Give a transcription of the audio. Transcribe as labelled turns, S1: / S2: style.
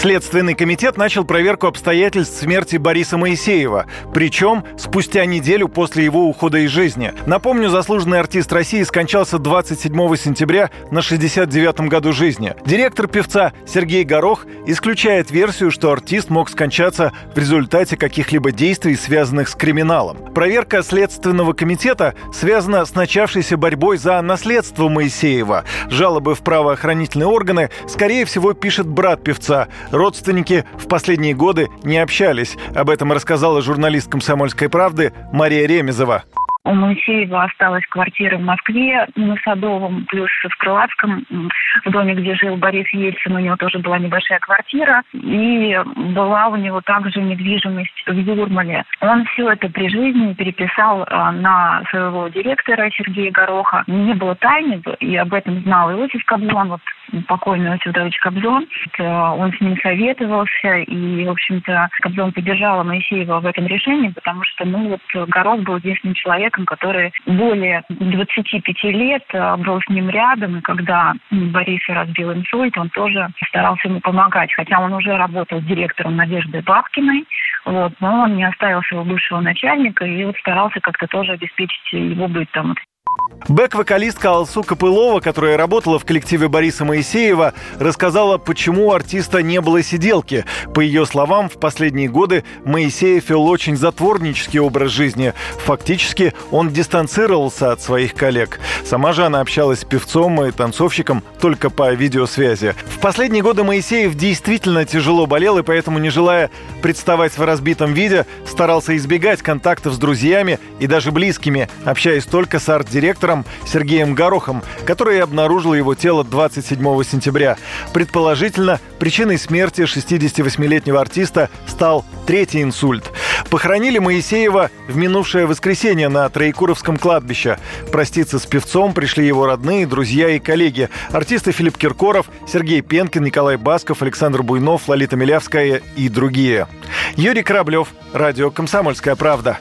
S1: Следственный комитет начал проверку обстоятельств смерти Бориса Моисеева, причем спустя неделю после его ухода из жизни. Напомню, заслуженный артист России скончался 27 сентября на 69-м году жизни. Директор певца Сергей Горох исключает версию, что артист мог скончаться в результате каких-либо действий, связанных с криминалом. Проверка Следственного комитета связана с начавшейся борьбой за наследство Моисеева. Жалобы в правоохранительные органы, скорее всего, пишет брат певца Родственники в последние годы не общались. Об этом рассказала журналист «Комсомольской правды» Мария Ремезова.
S2: У Моисеева осталась квартира в Москве на Садовом, плюс в Крылатском, в доме, где жил Борис Ельцин, у него тоже была небольшая квартира. И была у него также недвижимость в Юрмале. Он все это при жизни переписал а, на своего директора Сергея Гороха. Не было тайны, и об этом знал Иосиф Кобзон, вот покойный Иосиф Кобзон. Он с ним советовался, и, в общем-то, Кобзон поддержал Моисеева в этом решении, потому что, ну, вот Горох был единственным человеком, который более 25 лет э, был с ним рядом, и когда Бориса разбил инсульт, он тоже старался ему помогать, хотя он уже работал директором Надежды Бабкиной, вот, но он не оставил своего бывшего начальника и вот старался как-то тоже обеспечить его быть там.
S1: Бэк-вокалистка Алсу Копылова, которая работала в коллективе Бориса Моисеева, рассказала, почему у артиста не было сиделки. По ее словам, в последние годы Моисеев вел очень затворнический образ жизни. Фактически он дистанцировался от своих коллег. Сама же она общалась с певцом и танцовщиком только по видеосвязи. В последние годы Моисеев действительно тяжело болел, и поэтому, не желая представать в разбитом виде, старался избегать контактов с друзьями и даже близкими, общаясь только с арт-директором доктором Сергеем Горохом, который обнаружил его тело 27 сентября. Предположительно, причиной смерти 68-летнего артиста стал третий инсульт. Похоронили Моисеева в минувшее воскресенье на Троекуровском кладбище. Проститься с певцом пришли его родные, друзья и коллеги. Артисты Филипп Киркоров, Сергей Пенкин, Николай Басков, Александр Буйнов, Лолита Милявская и другие. Юрий Кораблев, радио «Комсомольская правда».